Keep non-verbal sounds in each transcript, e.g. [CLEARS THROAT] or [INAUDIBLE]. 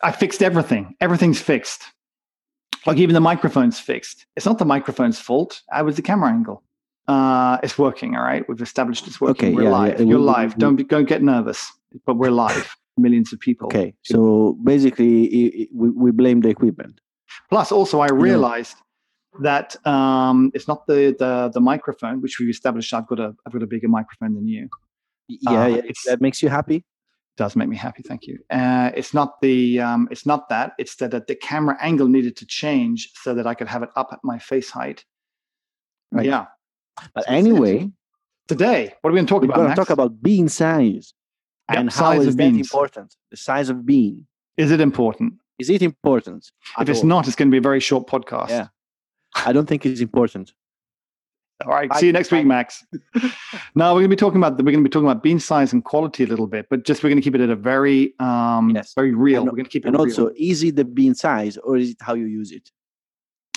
I fixed everything. Everything's fixed. Like even the microphone's fixed. It's not the microphone's fault. I was the camera angle. Uh, it's working. All right, we've established it's working. Okay, we're yeah, live. yeah, You're we- we- live. Don't be, don't get nervous. But we're live. [LAUGHS] Millions of people. Okay, so basically, we, we blame the equipment. Plus, also, I realized that um, it's not the, the the microphone, which we've established. I've got a I've got a bigger microphone than you. Yeah, Uh, yeah, that makes you happy. does make me happy. Thank you. Uh, it's not the um, it's not that. It's that, that the camera angle needed to change so that I could have it up at my face height. Right. Yeah. But So anyway, Today, what are we going to talk about? we're going to talk about bean size Yep, and how size is that beans. important? The size of bean. Is it important? Is it important? If it's all? not, it's going to be a very short podcast. Yeah. I don't think it's important. All right. Bye. See you next week, Max. [LAUGHS] now we're going to be talking about we're going to be talking about bean size and quality a little bit, but just we're going to keep it at a very um Yes. very real. And- we're going to keep it And real. also, is it the bean size or is it how you use it?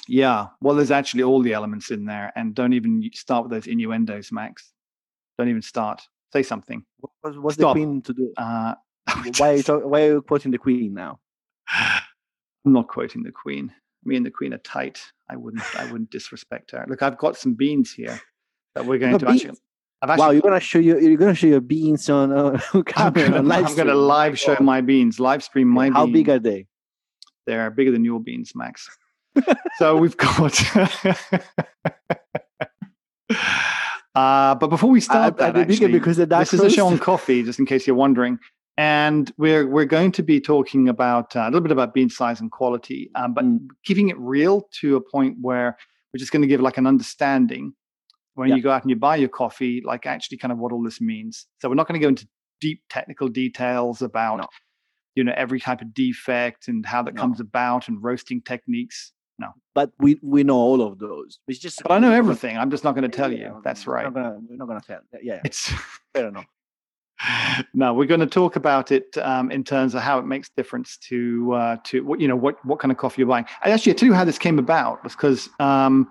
yeah. Well, there's actually all the elements in there, and don't even start with those innuendos, Max. Don't even start. Say something. What was what's Stop. the queen to do? Uh, [LAUGHS] Why are, you talk, why are you quoting the queen now? [SIGHS] I'm not quoting the Queen. Me and the Queen are tight. I wouldn't. I wouldn't disrespect her. Look, I've got some beans here that we're going to actually. beans? I've wow, you're gonna show your you're gonna show your beans on uh, [LAUGHS] I'm gonna, on live I'm gonna live show my beans, live stream my beans. How beans. big are they? They're bigger than your beans, Max. so we've got. [LAUGHS] [SIGHS] uh, but before we start are that, bigger actually, because this is a show on coffee, just in case you're wondering. And we're we're going to be talking about uh, a little bit about bean size and quality, um, but Mm. keeping it real to a point where we're just going to give like an understanding when Yeah. you go out and you buy your coffee, like actually kind of what all this means. So we're not going to go into deep technical details about No. you know every type of defect and how that No. comes about and roasting techniques. No, but we we know all of those. It's just But I know everything. I'm just not going to tell you. That's right. We're not gonna tell. Yeah, It's fair enough. No, we're going to talk about it um, in terms of how it makes difference to uh, to what you know what what kind of coffee you're buying. I actually I tell you how this came about was because um,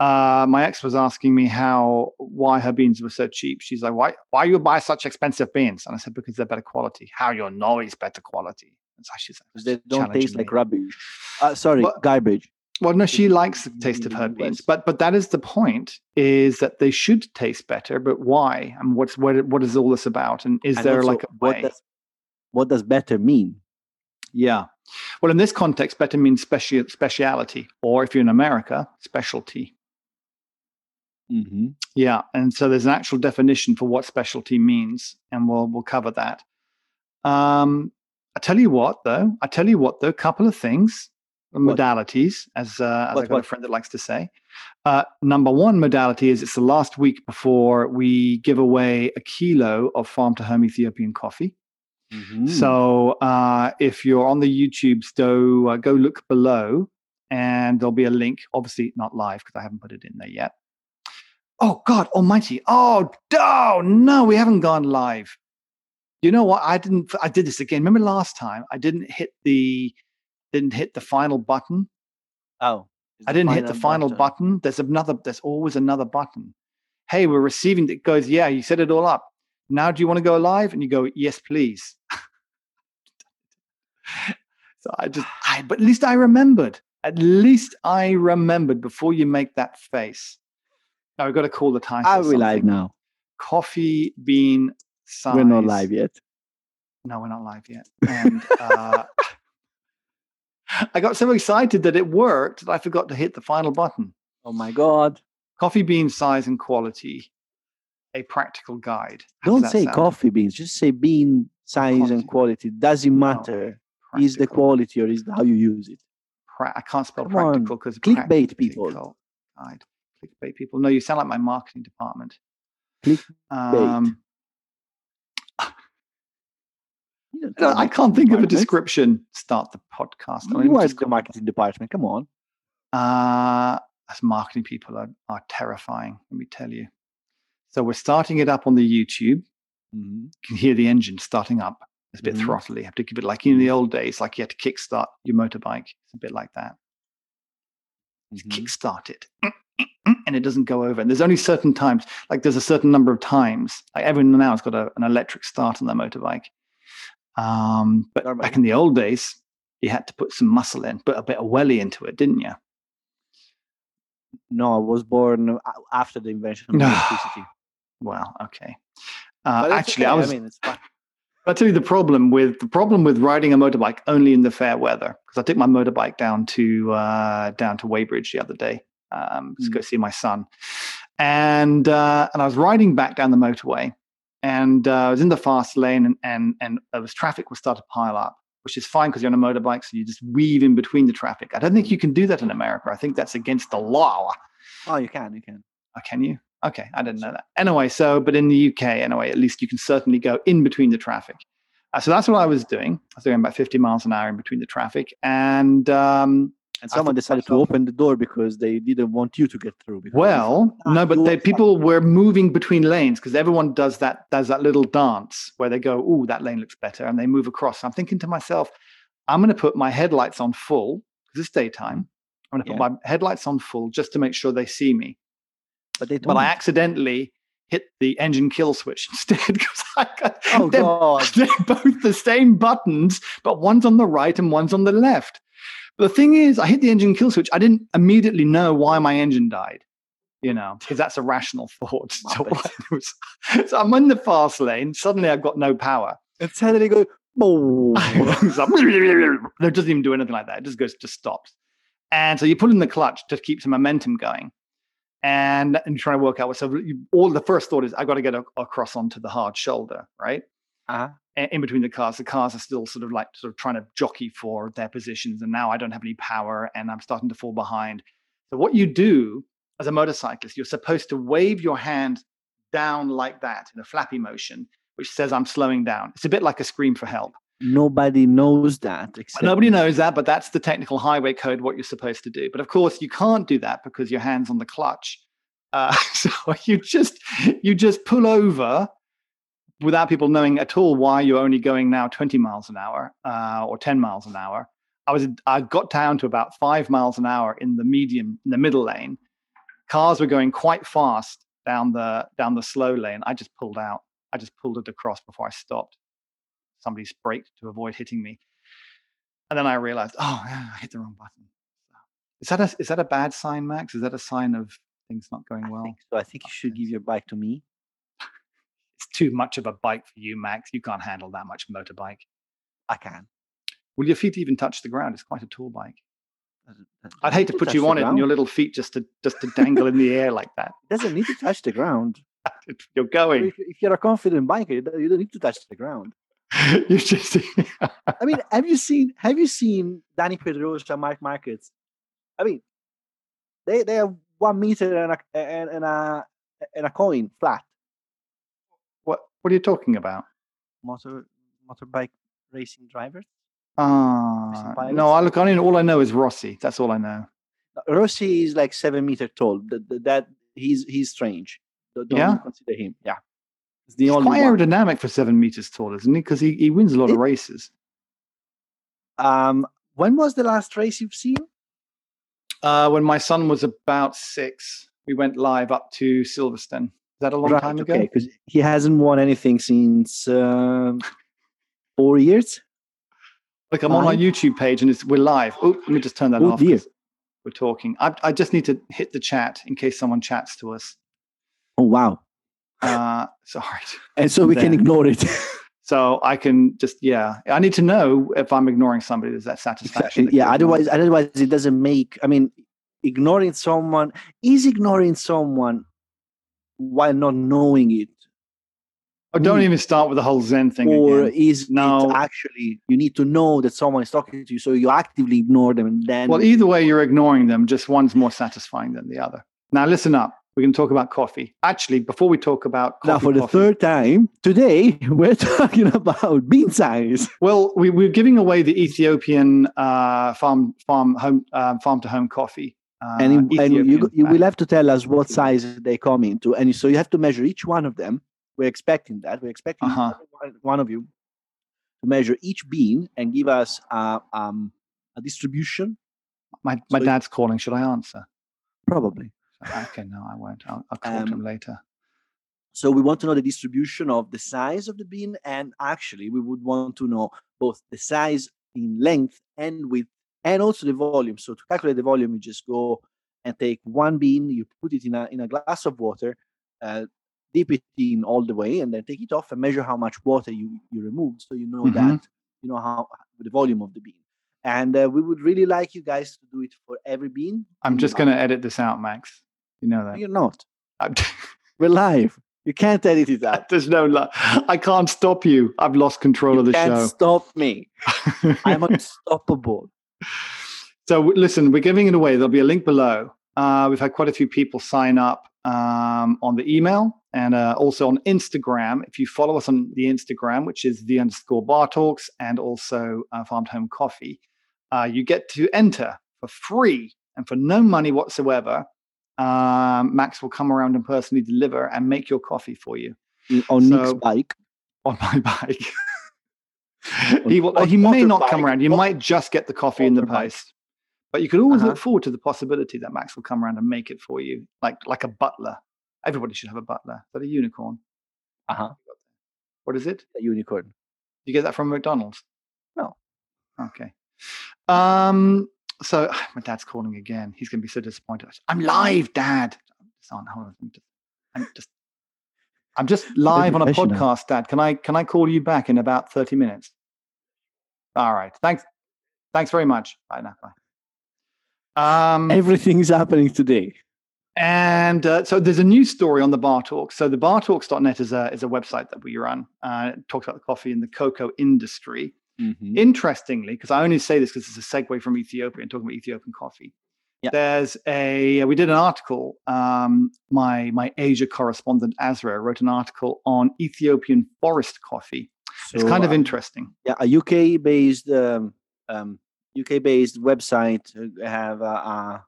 uh, my ex was asking me how why her beans were so cheap. She's like, why why you buy such expensive beans? And I said because they're better quality. How you know it's better quality? And so she's Because they like, don't taste like rubbish. Uh, sorry, But- garbage. Well, no, she likes the taste of her beans, but but that is the point: is that they should taste better. But why? And what's what? What is all this about? And is And there also, like a what does what does better mean? Yeah. Well, in this context, better means speci- speciality, or if you're in America, specialty. Mm-hmm. Yeah, and so there's an actual definition for what specialty means, and we'll we'll cover that. Um, I tell you what, though. I tell you what, though. A couple of things? Modalities, as uh, as What, I got a what? friend that likes to say. Uh, number one modality is it's the last week before we give away a kilo of farm to home Ethiopian coffee. Mm-hmm. So uh, if you're on the YouTubes, go uh, go look below, and there'll be a link. Obviously not live because I haven't put it in there yet. Oh God Almighty! Oh, oh no, we haven't gone live. You know what? I didn't. I did this again. Remember last time? I didn't hit the didn't hit the final button. oh, I didn't hit the final button. button. There's another. There's always another button. Hey, we're receiving. It goes. Yeah, you set it all up. Now, do you want to go live? And you go, yes, please. [LAUGHS] so I just, I. But at least I remembered. At least I remembered before you make that face. Now we've got to call the time. Are we live now? Coffee bean size. We're not live yet. No, we're not live yet. And uh, [LAUGHS] I got so excited that it worked that I forgot to hit the final button. Oh my god! Coffee bean size and quality, a practical guide. How Don't say sound? coffee beans. Just say bean size Quality. and quality. Doesn't matter. Is the quality or is how you use it? Pra- I can't spell Come practical because clickbait people. Guide. Clickbait people. No, you sound like my marketing department. Clickbait. Um, You don't no, tell I can't think of a description. Start the podcast. I mean, You the marketing department. Come on. Uh, as marketing people are, are terrifying, let me tell you. So we're starting it up on the YouTube. Mhm. You can hear the engine starting up. It's a bit Mhm. throttly. You have to give it like in the old days, like you had to kickstart your motorbike. It's a bit like that. Mhm. kickstart it and it doesn't go over and there's only certain times like there's a certain number of times like everyone now has got a, an electric start on their motorbike um, but Normally. back in the old days you had to put some muscle in put a bit of welly into it didn't you No, I was born after the invention of electricity. well okay uh, actually okay, i was I mean. I'll tell you the problem with the problem with riding a motorbike only in the fair weather because I took my motorbike down to uh, down to Weybridge the other day um, to go see my son, and uh, and I was riding back down the motorway, and uh, I was in the fast lane, and and and there was traffic was started to pile up, which is fine because you're on a motorbike, so you just weave in between the traffic. I don't think you can do that in America. I think that's against the law. Oh, you can, you can. Oh, can you? Okay, I didn't know that. Anyway, so but in the UK, anyway, at least you can certainly go in between the traffic. Uh, so that's what I was doing. I was doing about 50 miles an hour in between the traffic, and um, And someone decided to open the door because they didn't want you to get through. Because well, Ah, no, but they, people were moving between lanes because everyone does that does that little dance where they go, "Oh, that lane looks better," and they move across. I'm thinking to myself, I'm going to put my headlights on full because it's daytime. I'm going to put Yeah. my headlights on full just to make sure they see me. but they but don't. I accidentally hit the engine kill switch [LAUGHS] instead because I got, oh they're, God! [LAUGHS] they're both the same buttons, but one's on the right and one's on the left. But the thing is, I hit the engine kill switch. I didn't immediately know why my engine died, you know, because that's a rational [LAUGHS] thought. So, was- so I'm in the fast lane. Suddenly I've got no power. And suddenly go. It's it doesn't even do anything like that. It just goes, just stops. And so you put in the clutch to keep some momentum going. And, and trying to work out what. So you, all the first thought is, I've got to get a, across onto the hard shoulder, right? uh-huh. In between the cars. The cars are still sort of like sort of trying to jockey for their positions, and now I don't have any power, and I'm starting to fall behind. So what you do as a motorcyclist, you're supposed to wave your hand down like that in a flappy motion, which says I'm slowing down. It's a bit like a scream for help. Nobody knows that. Nobody knows that, but that's the technical highway code. What you're supposed to do, but of course you can't do that because your hands on the clutch. Uh, [LAUGHS] so you just you just pull over without people knowing at all why you're only going now 20 miles an hour uh, or 10 miles an hour. I was I got down to about five miles an hour in the medium in the middle lane. Cars were going quite fast down the down the slow lane. I just pulled out. I just pulled it across before I stopped. Somebody's braked to avoid hitting me. And then I realized, oh, I hit the wrong button. Is that a is that a bad sign, Max? Is that a sign of things not going I well? think so. I think you should give your bike to me. Too much of a bike for you, Max. You can't handle that much motorbike. I can. Will your feet even touch the ground? It's quite a tall bike. I'd hate to put you on it and your little feet just to just to dangle in the air like that. [LAUGHS] It doesn't need to touch the ground. [LAUGHS] You're going. If, if you're a confident biker, you don't you don't need to touch the ground. [LAUGHS] you just I mean, have you seen have you seen Dani Pedrosa, Marc Márquez? I mean, they they have one meter and a and, and a and a coin flat what what are you talking about? motor motorbike racing drivers. Ah, pilots? no. I look. I mean, all I know is Rossi. That's all I know. Rossi is like seven meter tall. That, that, he's he's strange. Don't Yeah? consider him. Yeah, it's the He's only quite one. aerodynamic for seven meters tall, isn't he? Because he, he wins a lot of races. Um, when was the last race you've seen? Uh, when my son was about six, we went live up to Silverstone. That a long time ago? because he hasn't won anything since um, four years. Look, I'm on my YouTube page and it's we're live. Oh, let me just turn that Oh, off. dear. We're talking. I, I just need to hit the chat in case someone chats to us. Oh wow! Uh, sorry. And so we can ignore it. [LAUGHS] So I can just yeah. I need to know if I'm ignoring somebody. Is that satisfaction? that yeah. Otherwise, otherwise it doesn't make. I mean, ignoring someone is ignoring someone while not knowing it, Oh, don't me. even start with the whole Zen thing or again. is No. it actually you need to know that someone is talking to you, so you actively ignore them, and then Well, either way, you're ignoring them. Just one's more satisfying than the other. Now, listen up. We're going to talk about coffee. Actually, before we talk about coffee, now for the coffee- third time today, [LAUGHS] we're talking about bean size. Well, we, we're giving away the Ethiopian uh, farm farm home um, farm to home coffee. Uh, and, in- and you, you will have to tell us what size they come into and so you have to measure each one of them we're expecting that we're expecting Uh-huh. one of you to measure each bean and give us uh, um, a distribution my my so- dad's calling. Should I answer? probably. Okay, no, I won't. I'll, I'll call Um, him later. So we want to know the distribution of the size of the bean, and actually, we would want to know both the size in length and width, and also the volume. So to calculate the volume, you just go and take one bean, you put it in a in a glass of water, uh, dip it in all the way, and then take it off and measure how much water you you removed, so you know Mhm. that you know how the volume of the bean. And uh, we would really like you guys to do it for every bean. I'm just going to edit this out, Max. You know that. You're not. [LAUGHS] We're live. You can't edit it out. There's no. Lo- I can't stop you. I've lost control You of the can't show. stop me. [LAUGHS] I'm unstoppable. So listen, we're giving it away. There'll be a link below. Uh, we've had quite a few people sign up um, on the email and uh, also on Instagram. If you follow us on the Instagram, which is the underscore bar talks and also uh, farm to home coffee, uh, you get to enter for free and for no money whatsoever. Um, Max will come around and personally deliver and make your coffee for you In- On Nick's bike. [LAUGHS] on my bike. [LAUGHS] he will. He may not come around. You might just get the coffee in the post, but you could always Uh-huh. look forward to the possibility that Max will come around and make it for you, like like a butler. Everybody should have a butler. Is that a unicorn? Uh-huh. What is it? A unicorn. You get that from McDonald's? No. Okay. Um. So [SIGHS] my dad's calling again. He's going to be so disappointed. I'm live, Dad. Just on, hold on. I'm just, I'm just, live on a podcast, Dad. Can I can I call you back in about thirty minutes? All right. Thanks. Thanks very much. Bye now. Bye. Um, Everything is happening today. and uh, so there's a news story on the Bar Talk. So the bartalks.net is a is a website that we run. Uh, it talks about the coffee and the cocoa industry. Mhm. Interestingly, because I only say this because it's a segue from Ethiopia and talking about Ethiopian coffee. Yeah. There's a we did an article. Um, my my Asia correspondent Azra wrote an article on Ethiopian forest coffee. So, it's kind of uh, interesting. yeah, a UK based um, um, UK based website uh, have uh, uh,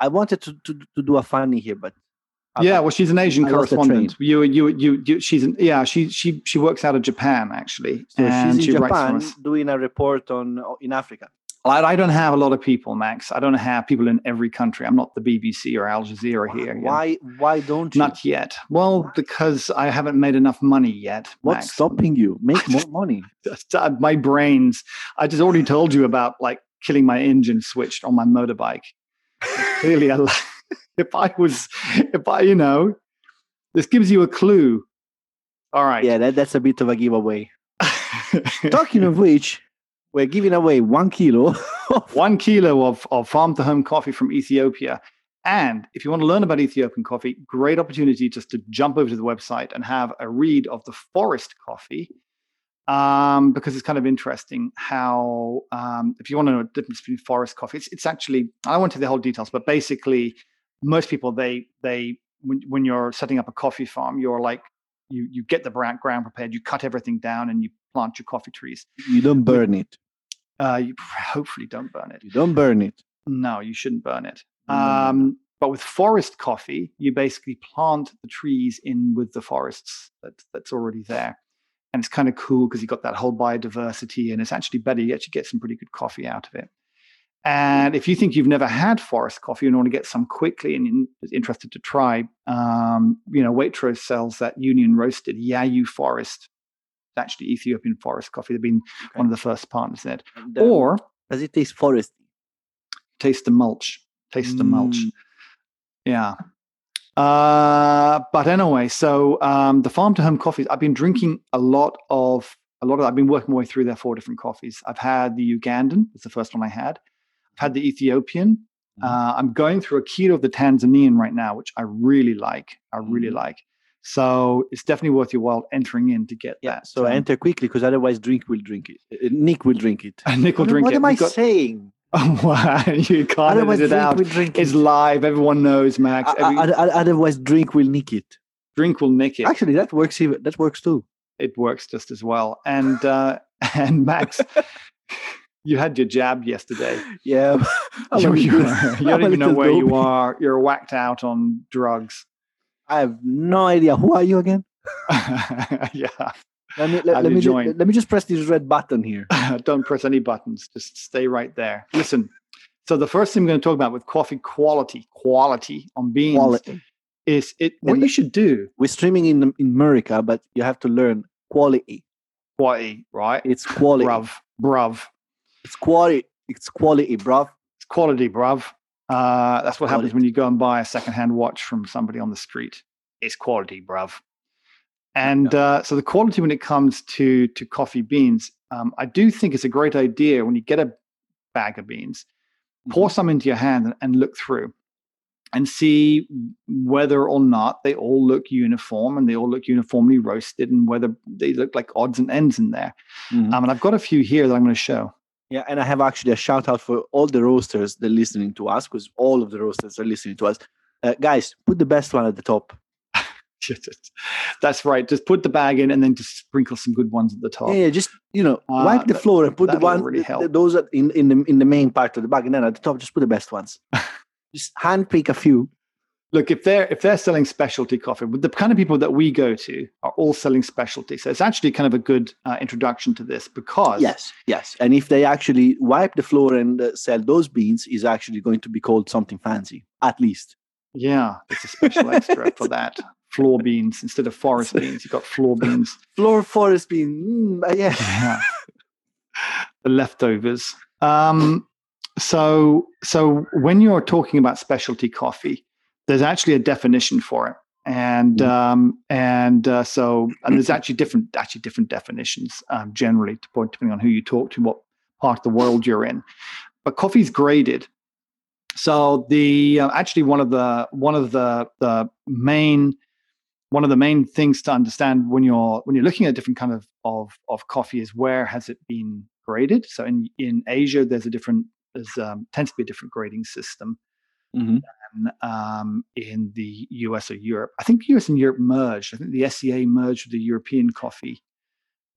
I- wanted to, to to do a funny here, but uh, yeah, well, she's an Asian I correspondent. You, you, you, you, she's an, yeah, she, she, she works out of Japan actually, so and she's she in writes for Japan doing a report on in Africa. I, I don't have a lot of people, Max. I don't have people in every country. I'm not the BBC or Al Jazeera here. you know. Why why don't you? Not yet. Well, because I haven't made enough money yet. What's Max. stopping you? Make more [LAUGHS] money. Uh, my brains. I just already told you about like killing my engine switched on my motorbike. Clearly, li- [LAUGHS] if I was, if I, you know, this gives you a clue. All right. Yeah, that, that's a bit of a giveaway. [LAUGHS] Talking of which, we're giving away one kilo. [LAUGHS] one kilo of, of farm to home coffee from Ethiopia. And if you want to learn about Ethiopian coffee, great opportunity just to jump over to the website and have a read of the forest coffee. Um, because it's kind of interesting how, um, if you want to know the difference between forest coffee, it's, it's actually, I went to the whole details, but basically, most people, they, they, when, when you're setting up a coffee farm, you're like, you, you get the ground prepared, you cut everything down, and you plant your coffee trees. you don't burn it. Uh, you [LAUGHS] hopefully don't burn it. You don't burn it. No, you shouldn't burn it. Um, but with forest coffee, you basically plant the trees in with the forests that, that's already there. And it's kind of cool because you've got that whole biodiversity and it's actually better. You actually get some pretty good coffee out of it. And if you think you've never had forest coffee and want to get some quickly and you're interested to try, um, you know, Waitrose sells that Union Roasted Yayu Forest. Actually Ethiopian forest coffee. They've been one of the first partners in it. And, um, Or does it taste foresty? taste the mulch. Taste the mulch. Mm. Yeah. Uh, but anyway, so um, the farm to home coffees, I've been drinking a lot of a lot of. I've been working my way through their four different coffees. I've had the Ugandan. It's the first one I had. I've had the Ethiopian. Mhm. Uh, I'm going through a kilo of the Tanzanian right now, which I really like. I really Mhm. like. So it's definitely worth your while entering in to get Yeah. that. So um, enter quickly because otherwise, drink will drink it. Uh, Nick will drink it. [LAUGHS] Nick will drink what it. What am I got- saying? [LAUGHS] Oh, wow. you can't Otherwise, edit it out. drink It's it. live. Everyone knows, Max. Uh, Every, uh, uh, otherwise, drink will nick it. drink will nick it. Actually, that works. Even that works too. it works just as well. And uh, [LAUGHS] and Max, you had your jab yesterday. Yeah. You, you, you don't even know where you are. You're whacked out on drugs. I have no idea. Who are you again? [LAUGHS] yeah. Let me let, let me ju- let me just press this red button here. [LAUGHS] don't press any buttons. Just stay right there. Listen. So the first thing I'm going to talk about with coffee quality, quality on beans, Quality. is it. What And you should do, We're streaming in in America, but you have to learn quality. quality, right? It's quality. Bruv, bruv. It's quality. It's quality, bruv. It's quality, bruv. Uh, that's what happens when you go and buy a secondhand watch from somebody on the street. It's quality, bruv. And uh, so the quality when it comes to to coffee beans, um, I do think it's a great idea when you get a bag of beans, pour some into your hand and, and look through, and see whether or not they all look uniform and they all look uniformly roasted, and whether they look like odds and ends in there. Mhm. Um, and I've got a few here that I'm going to show. Yeah, and I have actually a shout out for all the roasters that are listening to us, because all of the roasters are listening to us. Uh, guys, put the best one at the top. [LAUGHS] That's right. Just put the bag in and then just sprinkle some good ones at the top. Yeah, yeah, just you know, Uh, wipe the floor and put the that'll one really th- th- help. those are in in the in the main part of the bag, and then at the top, just put the best ones. [LAUGHS] just handpick a few. Look, if they're if they're selling specialty coffee, with the kind of people that we go to are all selling specialty, so it's actually kind of a good uh, introduction to this because Yes, yes. And if they actually wipe the floor and uh, sell those beans, is actually going to be called something fancy, at least. yeah, it's a special extra for [LAUGHS] that floor beans instead of forest beans. You've got floor beans. [LAUGHS] Floor forest bean. Mm, uh, yeah. Yeah. the leftovers. Um, so so when you're talking about specialty coffee, there's actually a definition for it, and Mhm. um, and uh, so and there's actually different actually different definitions um, generally depending on who you talk to, what part of the world you're in. But coffee's graded. So the uh, actually one of the one of the the main one of the main things to understand when you're when you're looking at different kind of of, of coffee is where has it been graded. So in in Asia, there's a different there's um, tends to be a different grading system. Mhm. than, Um, in the US or Europe, I think US and Europe merged. I think the SCA merged with the European Coffee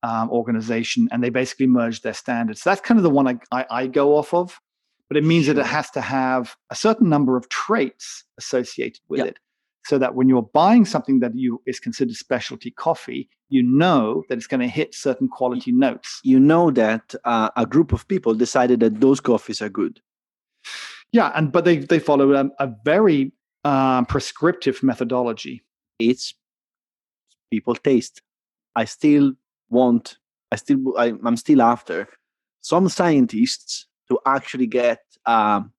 um, Organization, and they basically merged their standards. So that's kind of the one I, I, I go off of. But it means that it has to have a certain number of traits associated with Yep. it so that when you're buying something that you is considered specialty coffee, you know that it's going to hit certain quality notes. You know that uh, a group of people decided that those coffees are good. Yeah, and but they they follow a, a very um, prescriptive methodology. It's people taste. I still want. I still. I, I'm still after some scientists to actually get um,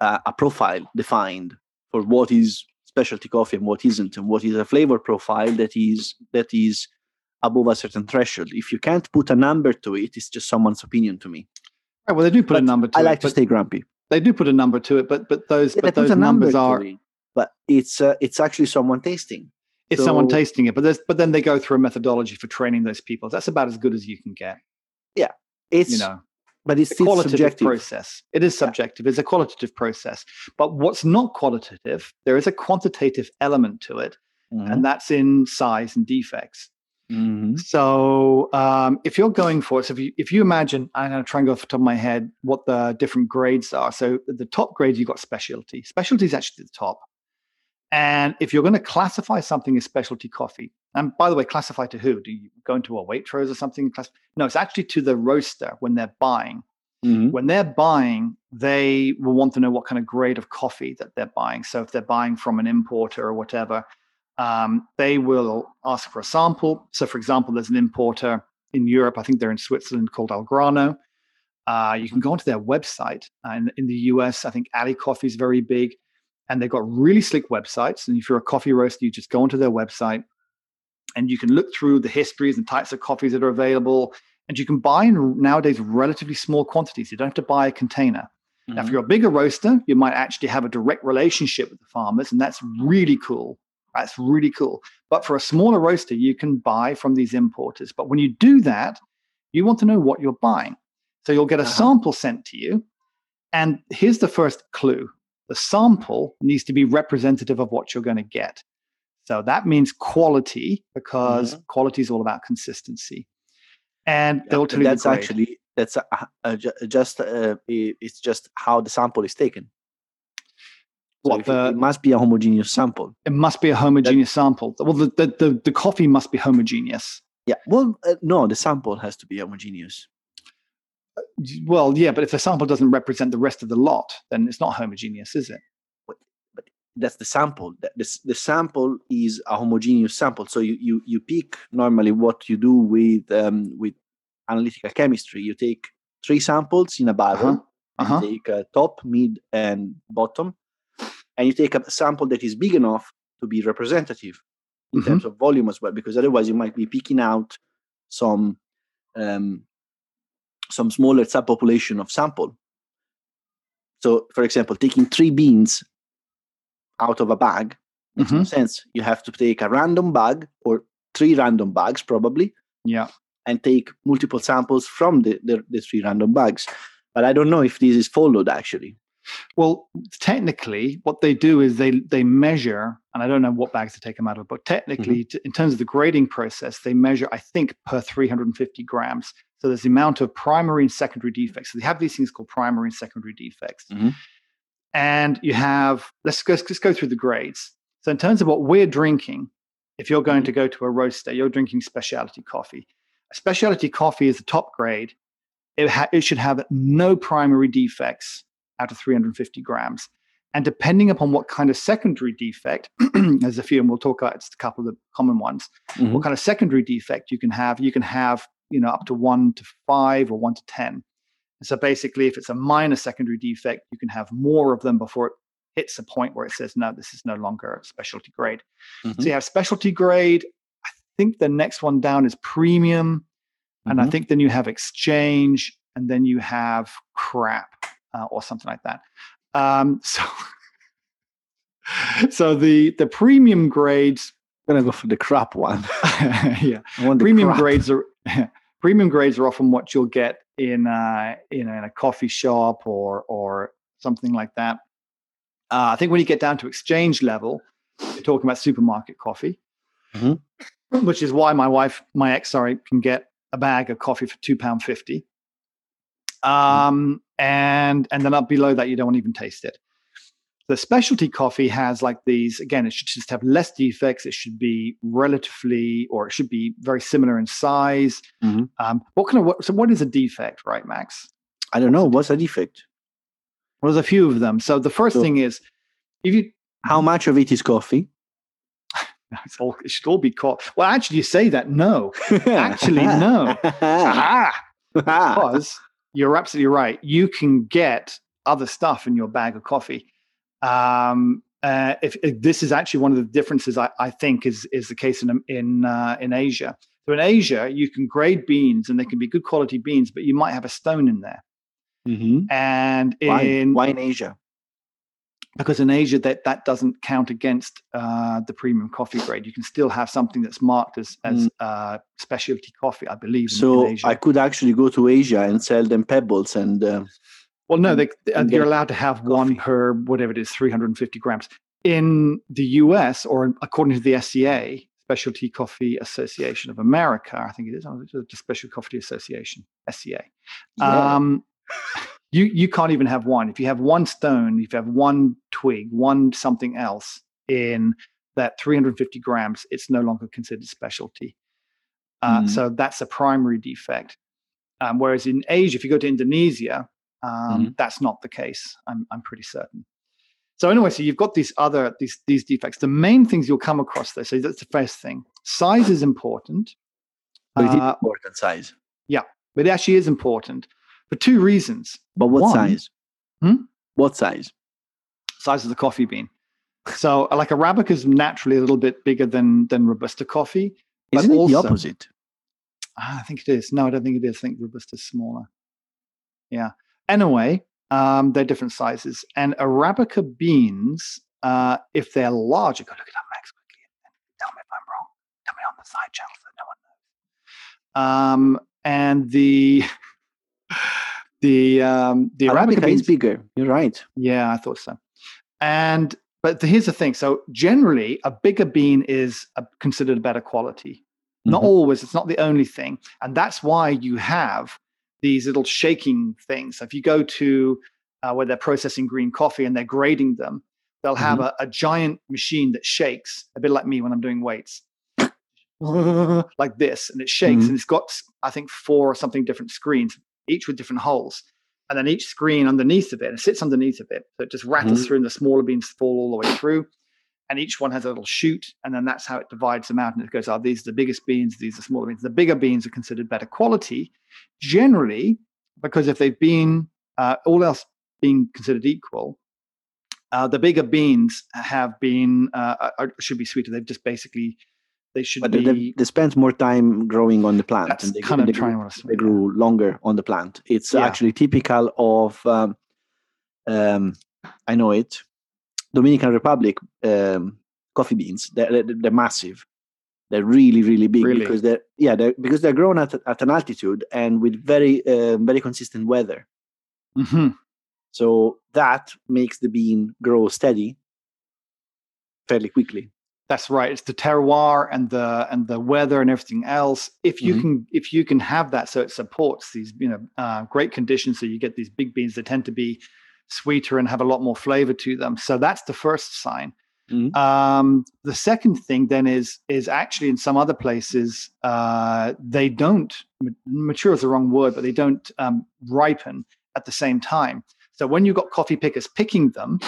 uh, a profile defined for what is specialty coffee and what isn't, and what is a flavor profile that is that is above a certain threshold. If you can't put a number to it, it's just someone's opinion to me. Right, well, they do put a number to I it. like to stay grumpy. They do put a number to it, but but those Yeah, but those a number numbers are it, but it's uh, it's actually someone tasting. it's someone tasting it. But there's but then they go through a methodology for training those people. That's about as good as you can get. Yeah, it's You know, but it's a qualitative subjective. process. It is subjective. It's a qualitative process. But what's not qualitative, there is a quantitative element to it, Mhm. and that's in size and defects. Mhm. So um, if you're going for it, so if you if you imagine, I'm going to try and go off the top of my head what the different grades are. So the top grade, you've got specialty. Specialty is actually the top. And if you're going to classify something as specialty coffee, and by the way, classify to who? Do you go into a Waitrose or something? No, it's actually to the roaster when they're buying. Mhm. When they're buying, they will want to know what kind of grade of coffee that they're buying. So if they're buying from an importer or whatever, um, they will ask for a sample. So, for example, there's an importer in Europe, I think they're in Switzerland, called Algrano. Uh, you can go onto their website. Uh, in, the US, I think Ali Coffee is very big, and they've got really slick websites. And if you're a coffee roaster, you just go onto their website and you can look through the histories and types of coffees that are available. And you can buy in nowadays relatively small quantities. You don't have to buy a container. Now, if Mhm. you're a bigger roaster, you might actually have a direct relationship with the farmers, and that's really cool. That's really cool. But for a smaller roaster, you can buy from these importers. But when you do that, you want to know what you're buying. So you'll get a Uh-huh. sample sent to you. And here's the first clue the sample needs to be representative of what you're going to get. So that means quality because quality is all about consistency. And Yeah, they'll tell you that's actually that's a, a, ju- just uh, it's just how the sample is taken. What the- it must be a homogeneous sample. it must be a homogeneous sample. Well, the, the, the, the coffee must be homogeneous. Yeah. Well, uh, no, the sample has to be homogeneous. well, yeah, but if the sample doesn't represent the rest of the lot, then it's not homogeneous, is it? But that's the sample. The, the, the, sample is a homogeneous sample. So you, you, you pick normally what you do with um, with analytical chemistry. You take three samples in a barrel. Uh-huh. Uh-huh. You take a top, mid, and bottom, and you take a sample that is big enough to be representative in mm-hmm. terms of volume as well, because otherwise you might be picking out some um, some smaller subpopulation of sample. So, for example, taking three beans out of a bag makes mm-hmm. no sense. You have to take a random bag or three random bags, probably. Yeah. And take multiple samples from the, the, the three random bags. But I don't know if this is followed actually. Well, technically, what they do is they they measure, and I don't know what bags to take them out of, but technically, mm-hmm. in terms of the grading process, they measure, I think, per 350 grams. So there's the amount of primary and secondary defects. So they have these things called primary and secondary defects. Mm-hmm and you have let's go, let's go through the grades. So in terms of what we're drinking, if you're going to go to a roaster, you're drinking specialty coffee. A specialty coffee is the top grade. It, ha- it should have no primary defects out of 350 grams. And depending upon what kind of secondary defect, [CLEARS THROAT] there's a few, and we'll talk about it's a couple of the common ones. Mm-hmm. What kind of secondary defect you can have? You can have, you know, up to one to five or one to ten. So basically, if it's a minor secondary defect, you can have more of them before it hits a point where it says, no, this is no longer a specialty grade. Mm-hmm. So you have specialty grade. I think the next one down is premium. And mm-hmm. I think then you have exchange, and then you have crap uh, or something like that. Um, [LAUGHS] so, so the the premium grades. I'm gonna go for the crap one. [LAUGHS] yeah, premium grades are [LAUGHS] premium grades are often what you'll get in uh, in, in a coffee shop or or something like that. Uh, I think when you get down to exchange level, you're talking about supermarket coffee, mm-hmm. which is why my wife, my ex, sorry, can get a bag of coffee for two pound fifty. Mm-hmm. Um, and and then up below that, you don't even taste it. The specialty coffee has like these, again, it should just have less defects. It should be relatively, or it should be very similar in size. Mm-hmm. Um, what kind of, what, so what is a defect, right, Max? I don't know. What's a defect? Well, there's a few of them. So the first so, thing is, if you, how much of it is coffee? [LAUGHS] It's all, it should all be coffee. Well, actually, you say that. No, [LAUGHS] actually, no. [LAUGHS] because you're absolutely right. You can get other stuff in your bag of coffee. Um, uh, if, if, this is actually one of the differences, I, I think is is the case in in uh, in Asia. So in Asia, you can grade beans, and they can be good quality beans, but you might have a stone in there. Mm-hmm. And in why? why in Asia? Because in Asia, that that doesn't count against uh, the premium coffee grade. You can still have something that's marked as as mm. uh, specialty coffee, I believe. So I could actually go to Asia and sell them pebbles and uh, well, no, they, you're allowed to have coffee. one per whatever it is, 350 grams. In the US, or according to the SCA, Specialty Coffee Association of America, I think it is, the Special Coffee Association, SCA. Yeah. Um, [LAUGHS] you you can't even have one. If you have one stone, if you have one twig, one something else in that 350 grams, it's no longer considered specialty. Uh, mm. So that's a primary defect. Um, whereas in Asia, if you go to Indonesia, um, mm-hmm. That's not the case. I'm I'm pretty certain. So anyway, so you've got these other these these defects. The main things you'll come across there. So that's the first thing. Size is important. But it is uh, important size. Yeah, but it actually is important for two reasons. But what One, size? Hmm? What size? Size of the coffee bean. So like Arabica is naturally a little bit bigger than than Robusta coffee. Isn't it also, the opposite? Ah, I think it is. No, I don't think it is. I think Robusta is smaller. Yeah. Anyway, um, they're different sizes. And Arabica beans, uh, if they're large, you go look it up, Max, quickly, and tell me if I'm wrong. Tell me on the side channel that no one knows. Um, and the [LAUGHS] the um, the Arabica, Arabica beans, is bigger. You're right. Yeah, I thought so. And but here's the thing. So generally, a bigger bean is a, considered a better quality. Not mm-hmm. always. It's not the only thing, and that's why you have these little shaking things. So if you go to uh, where they're processing green coffee and they're grading them, they'll have mm-hmm. a, a, giant machine that shakes, a bit like me when I'm doing weights, [LAUGHS] like this, and it shakes, mm-hmm. and it's got I think four or something different screens. Each with different holes. And then each screen underneath of it, it sits underneath of it. So it just rattles Mhm. through and the smaller beans fall all the way through. And each one has a little chute. And then that's how it divides them out. And it goes, oh, these are the biggest beans, these are smaller beans. The bigger beans are considered better quality, generally, because if they've been uh, all else being considered equal, uh, the bigger beans have been uh, are, should be sweeter. They've just basically they should But be. they, they, they spend more time growing on the plant. that's and they, kind of they, trying grew, what I was they grew longer on the plant. It's Yeah. actually typical of, um, um, I know it, Dominican Republic um, coffee beans. They're, they're, they're massive. They're really, really big Really? because they're yeah they're, because they're grown at, at an altitude and with very um very consistent weather. Mhm. So that makes the bean grow steady fairly quickly. That's right. It's the terroir and the and the weather and everything else. If you Mhm. can if you can have that, so it supports these you know uh, great conditions. So you get these big beans. They tend to be sweeter and have a lot more flavor to them. So that's the first sign. Mhm. Um, the second thing then is is actually in some other places uh, they don't mature is the wrong word, but they don't um, ripen at the same time. So when you've got coffee pickers picking them,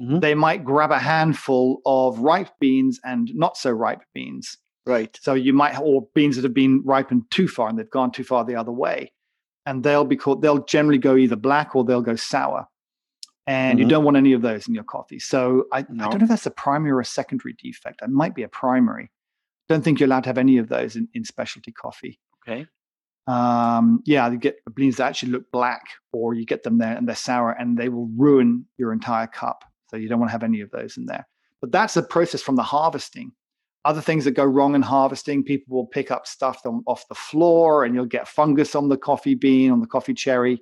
Mhm. they might grab a handful of ripe beans and not so ripe beans. Right. So you might, or beans that have been ripened too far and they've gone too far the other way, and they'll be called. They'll generally go either black or they'll go sour, and you Mhm. don't want any of those in your coffee. So I, I don't know if that's a primary or a secondary defect. It might be a primary. Don't think you're allowed to have any of those in, in specialty coffee. Okay. Um, yeah, you get beans that actually look black, or you get them there and they're sour, and they will ruin your entire cup. So you don't want to have any of those in there. But that's a process from the harvesting. Other things that go wrong in harvesting, people will pick up stuff off the floor, and you'll get fungus on the coffee bean, on the coffee cherry.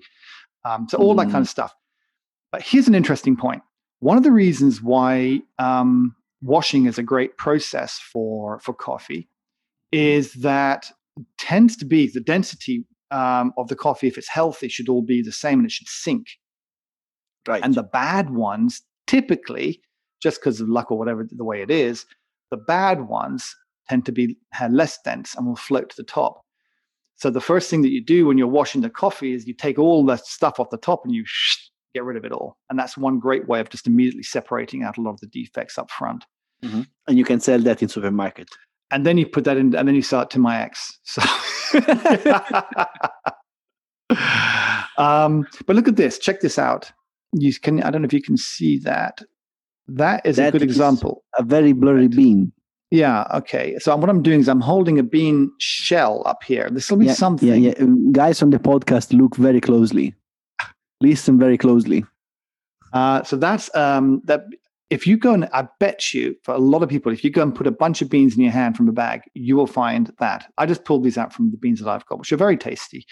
Um, so all that kind of stuff. But here's an interesting point. One of the reasons why um, washing is a great process for for coffee is that it tends to be the density um, of the coffee, if it's healthy, should all be the same and it should sink. Right. And the bad ones, typically, just because of luck or whatever the way it is, the bad ones tend to be less dense and will float to the top. So the first thing that you do when you're washing the coffee is you take all the stuff off the top and you get rid of it all. And that's one great way of just immediately separating out a lot of the defects up front. and you can sell that in supermarket. And then you put that in, and then you sell it to my ex. So, [LAUGHS] [LAUGHS] um, but look at this. Check this out. You can. I don't know if you can see that. That is a good is- example. A very blurry Right. bean. Yeah. Okay. So what I'm doing is I'm holding a bean shell up here. This will be yeah, something. Yeah, yeah. Um, Guys on the podcast, look very closely. Listen very closely. Uh, so that's um, that. If you go and I bet you for a lot of people, if you go and put a bunch of beans in your hand from a bag, you will find that. I just pulled these out from the beans that I've got, which are very tasty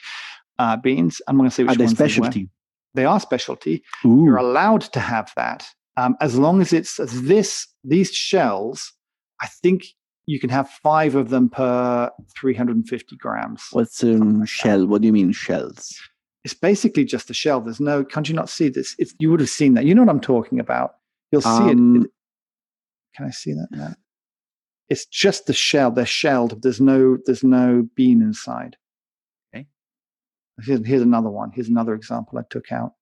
uh, beans. I'm going to say which Are they ones they were. specialty? They are specialty. Ooh. You're allowed to have that um, as long as it's as this. These shells, I think you can have five of them per 350 grams. What's um, shell? What do you mean shells? It's basically just a shell. There's no. Can't you not see this? It's, you would have seen that. You know what I'm talking about. You'll see it- Um, it. Can I see that now? It's just the shell. They're shelled. There's no. There's no bean inside. Here's, here's another one. Here's another example I took out.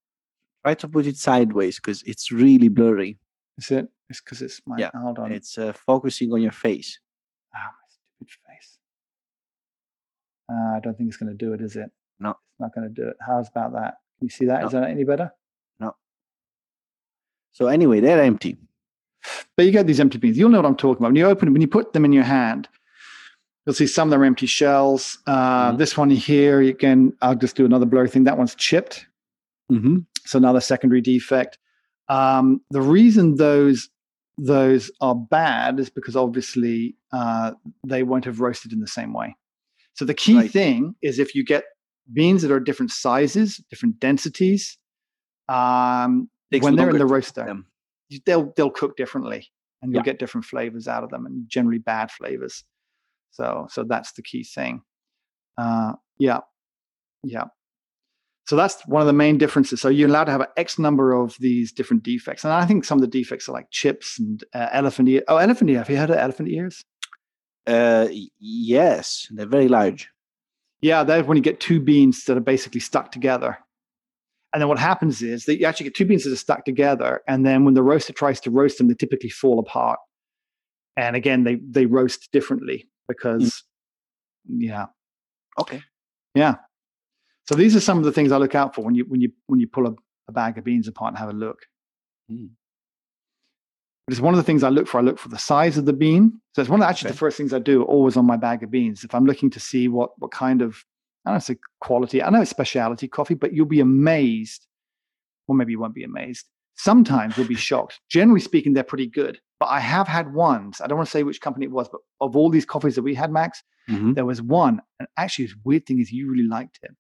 Try to put it sideways because it's really blurry. Is it? It's because it's my. Yeah, Hold on. It's uh, focusing on your face. Ah, my stupid face. Uh, I don't think it's going to do it, is it? No. It's not going to do it. How's about that? Can you see that? Is No. that any better? No. So anyway, they're empty. But you get these empty beans. You'll know what I'm talking about. When you open them, when you put them in your hand, you'll see some of them are empty shells. Uh, Mhm. This one here, again, I'll just do another blur thing. That one's chipped. Mm-hmm. So another secondary defect. Um, the reason those those are bad is because obviously uh, they won't have roasted in the same way. So the key Right. thing is if you get beans that are different sizes, different densities, um, when they're in the roaster, they'll they'll cook differently, and you'll Yeah. get different flavors out of them, and generally bad flavors. So so that's the key thing. Uh, yeah, yeah. So that's one of the main differences. So you're allowed to have an X number of these different defects, and I think some of the defects are like chips and uh, elephant ear. Oh, elephant ear. Have you heard of elephant ears? Uh, yes, they're very large. Yeah, that's when you get two beans that are basically stuck together. And then what happens is that you actually get two beans that are stuck together, and then when the roaster tries to roast them, they typically fall apart. And again, they they roast differently because, mm. yeah, okay, yeah. So these are some of the things I look out for when you when you when you pull a, a bag of beans apart and have a look. Mm. But it's one of the things I look for. I look for the size of the bean. So it's one of the, actually okay. the first things I do always on my bag of beans. If I'm looking to see what what kind of I don't say quality, I know it's specialty coffee, but you'll be amazed. Or maybe you won't be amazed. Sometimes you'll be shocked. Generally speaking, they're pretty good. But I have had ones. I don't want to say which company it was, but of all these coffees that we had, Max, mm-hmm. there was one. And actually, the weird thing is you really liked it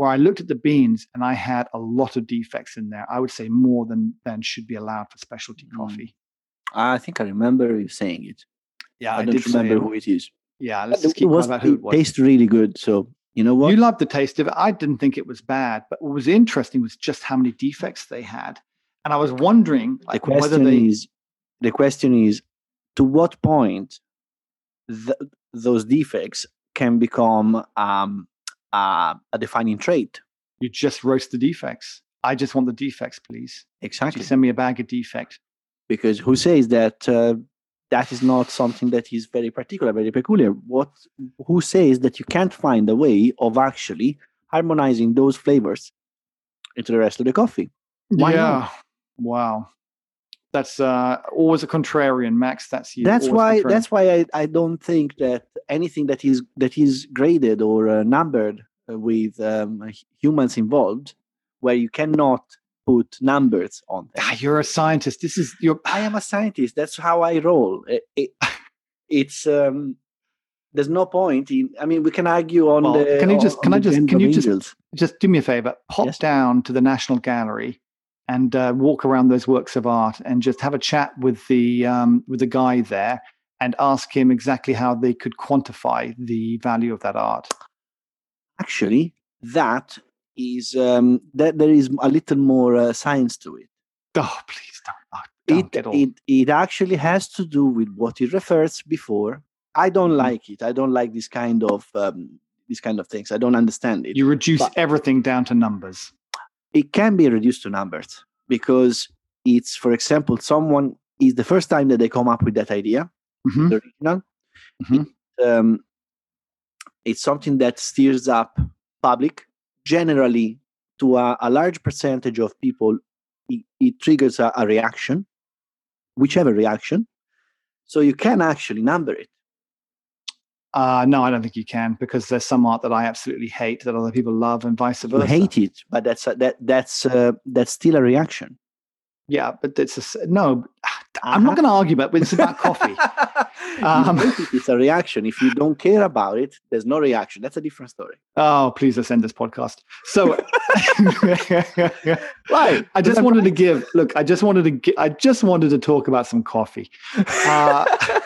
where I looked at the beans and I had a lot of defects in there. I would say more than than should be allowed for specialty mm. coffee. I think I remember you saying it. Yeah, I, I don't remember who it is. Yeah, let's just keep it was, about who it was. Tastes really good. So you know what? You loved the taste of it. I didn't think it was bad, but what was interesting was just how many defects they had, and I was wondering like, the question whether they. Is, the question is, to what point th- those defects can become um, uh, a defining trait? You just roast the defects. I just want the defects, please. Exactly. send me a bag of defects because who says that uh, that is not something that is very particular, very peculiar? What who says that you can't find a way of actually harmonizing those flavors into the rest of the coffee? Why yeah. Not? Wow. That's uh, always a contrarian, Max. That's you. That's always why. Contrarian. That's why I, I don't think that anything that is that is graded or uh, numbered with um, humans involved, where you cannot put numbers on them. Ah, you're a scientist. This is your. I am a scientist. That's how I roll. It, it, it's um, there's no point in. I mean, we can argue on well, the. Can you just? Can I just? Can you just? Just do me a favor. Pop yes. down to the National Gallery and uh, walk around those works of art and just have a chat with the um, with the guy there and ask him exactly how they could quantify the value of that art. Actually, that is um, that there is a little more uh, science to it. Oh, please don't. Oh, don't it, it it actually has to do with what it refers before. I don't mm-hmm. like it. I don't like this kind of um, these kind of things. I don't understand it. You reduce but everything down to numbers. It can be reduced to numbers because it's, for example, someone is the first time that they come up with that idea, mm-hmm. the original. Mm-hmm. It, um, it's something that steers up public generally to a, a large percentage of people it, it triggers a, a, reaction whichever reaction so you can actually number it uh, no i don't think you can because there's some art that i absolutely hate that other people love and vice versa you hate it but that's a, that that's uh, that's still a reaction yeah but it's a, no uh-huh. I'm not uh-huh. going to argue about, but it's about coffee. [LAUGHS] um, it's a reaction. If you don't care about it, there's no reaction. That's a different story. Oh, please let's end this podcast. So, [LAUGHS] right. I just wanted to give. Look, I just wanted to. I just wanted to talk about some coffee. Uh,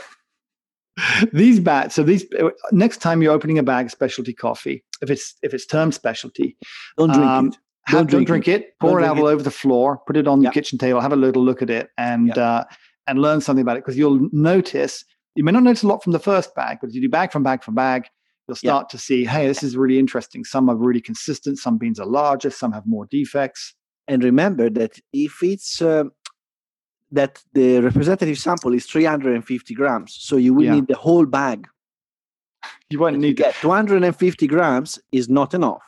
these bats. So these. Next time you're opening a bag of specialty coffee, if it's if it's term specialty, don't drink um, it have, don't, drink, it. it. Pour it out all over the floor. Put it on yep. the kitchen table. Have a little look at it and uh, and learn something about it because you'll notice. You may not notice a lot from the first bag, but as you do bag from bag from bag, you'll start to see, hey, this is really interesting. Some are really consistent. Some beans are larger. Some have more defects. And remember that if it's uh, that the representative sample is 350 grams, so you will yeah. need the whole bag. You won't need that. 250 grams is not enough.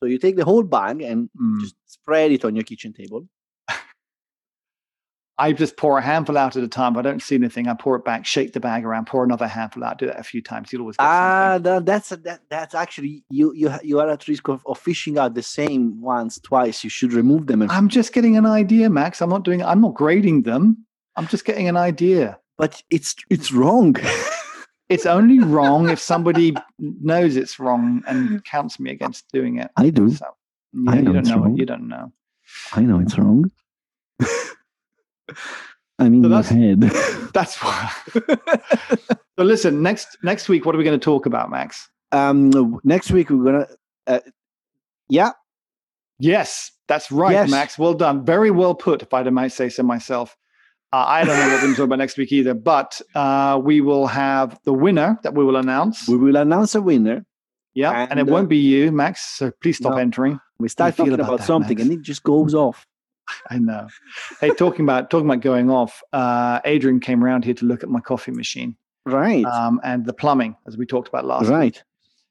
So you take the whole bag and mm. just spread it on your kitchen table. I just pour a handful out at a time. If I don't see anything, I pour it back, shake the bag around, pour another handful out. Do that a few times. You'll always get ah, that, that's a, that, that's actually you you you are at risk of, of fishing out the same once twice. You should remove them. And... I'm just getting an idea, Max. I'm not doing. I'm not grading them. I'm just getting an idea. But it's it's wrong. [LAUGHS] it's only wrong if somebody knows it's wrong and counts me against doing it. I do. So, yeah, I know you don't know. Wrong. You don't know. I know it's wrong. [LAUGHS] I mean, so that's, head. [LAUGHS] that's why. [LAUGHS] so listen, next next week, what are we going to talk about, Max? Um, next week we're gonna. Uh, yeah. Yes, that's right, yes. Max. Well done. Very well put, if I might say so myself. Uh, I don't know what we're going to talk about next week either, but uh, we will have the winner that we will announce. We will announce a winner Yeah, and, And, it uh, won't be you, Max. So please stop no. entering. We start talking about about, that, something Max? and it just goes off. [LAUGHS] I know. Hey, talking about talking about going off. Uh, Adrian came around here to look at my coffee machine Right. um, and the plumbing, as we talked about last. week. right.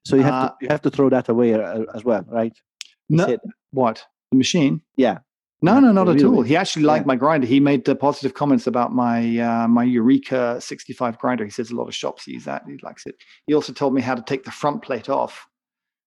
So you have Uh, to you have to throw that away uh, as well, right? No, what the machine? yeah. No, no, not at all. He actually liked Yeah. my grinder. He made uh, positive comments about my uh, my Eureka 65 grinder. He says a lot of shops use that. He likes it. He also told me how to take the front plate off,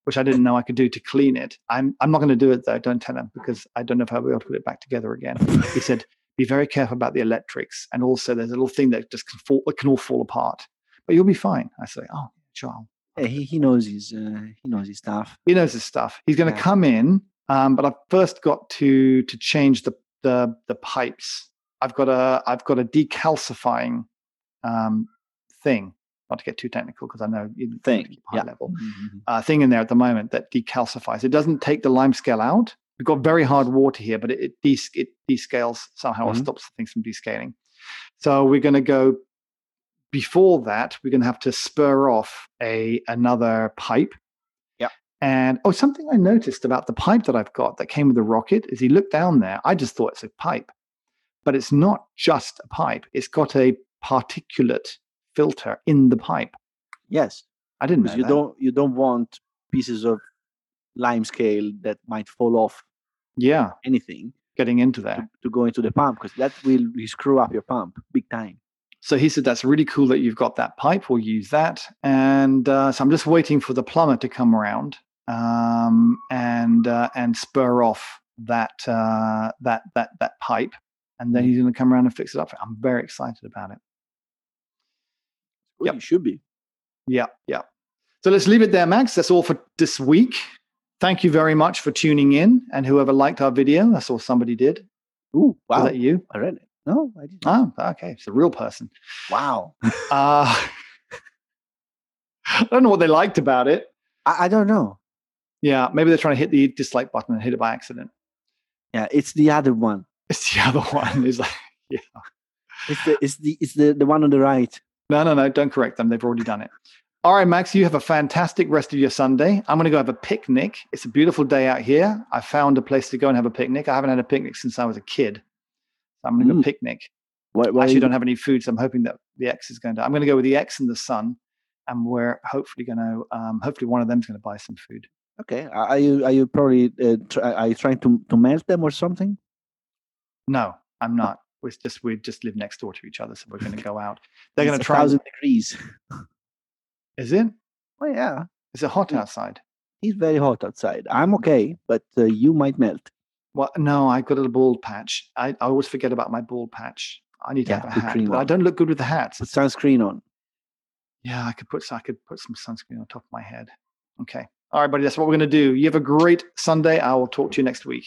which I didn't know I could do to clean it. I'm I'm not going to do it though. Don't tell him because I don't know if I'll be able to put it back together again. He said, "Be very careful about the electrics, and also there's a little thing that just can fall. It can all fall apart, but you'll be fine." I say, "Oh, sure." Yeah, he, he knows his uh, he knows his stuff. he knows his stuff. He's going to Yeah. come in, um, but I've first got to to change the the the pipes. I've got a I've got a decalcifying um, thing. Not to get too technical because I know you Thing, keep high yeah. level Mhm. uh, thing in there at the moment that decalcifies. It doesn't take the lime scale out. We've got very hard water here, but it it, des- it descales somehow or Mhm. stops things from descaling. So we're going to go. Before that, we're going to have to spur off a another pipe. Yeah. And oh, something I noticed about the pipe that I've got that came with the rocket is he looked down there. I just thought it's a pipe, but it's not just a pipe. It's got a particulate filter in the pipe. Yes, I didn't know you that. don't you don't want pieces of lime scale that might fall off Yeah, anything getting into to, there. to go into the pump because that will screw up your pump big time. So he said, That's really cool that you've got that pipe. We'll use that. And uh, so I'm just waiting for the plumber to come around um, and uh, and spur off that uh, that that that pipe. And then Mhm. he's going to come around and fix it up. I'm very excited about it. Well, Yep. you should be. Yeah, yeah. So let's leave it there, Max. That's all for this week. Thank you very much for tuning in. And whoever liked our video, I saw somebody did. Ooh, wow. Was that you? I read it. No, I didn't. Oh, okay. It's a real person. Wow. [LAUGHS] Uh, [LAUGHS] I don't know what they liked about it. I, I don't know. Yeah, maybe they're trying to hit the dislike button and hit it by accident. Yeah, it's the other one. It's the other [LAUGHS] one. It's like, yeah. It's the it's the it's the the one on the right. No, no, no, don't correct them. They've already done it. All right, Max, you have a fantastic rest of your Sunday. I'm going to go have a picnic. It's a beautiful day out here. I found a place to go and have a picnic. I haven't had a picnic since I was a kid. So I'm going to go Mm. picnic. Why, I actually don't have any food, so I'm hoping that the ex is going to. I'm going to go with the ex and the son, and we're hopefully going to. Um, hopefully, one of them's going to buy some food. Okay. Are are you are you probably uh, try, are you trying to to melt them or something? No, I'm not. We're just we just live next door to each other, so we're going to go out. [LAUGHS] They're going to try. and- thousand degrees. Is it? Oh yeah, Is it hot outside? it's very hot outside. I'm okay, but uh, you might melt. Well, no, I've got a bald patch. I, I always forget about my bald patch. I need to Yeah, have a hat, I don't look good with the hats. Put sunscreen on. Yeah, I could put I could put some sunscreen on top of my head. Okay. All right, buddy. That's what we're going to do. You have a great Sunday. I will talk to you next week.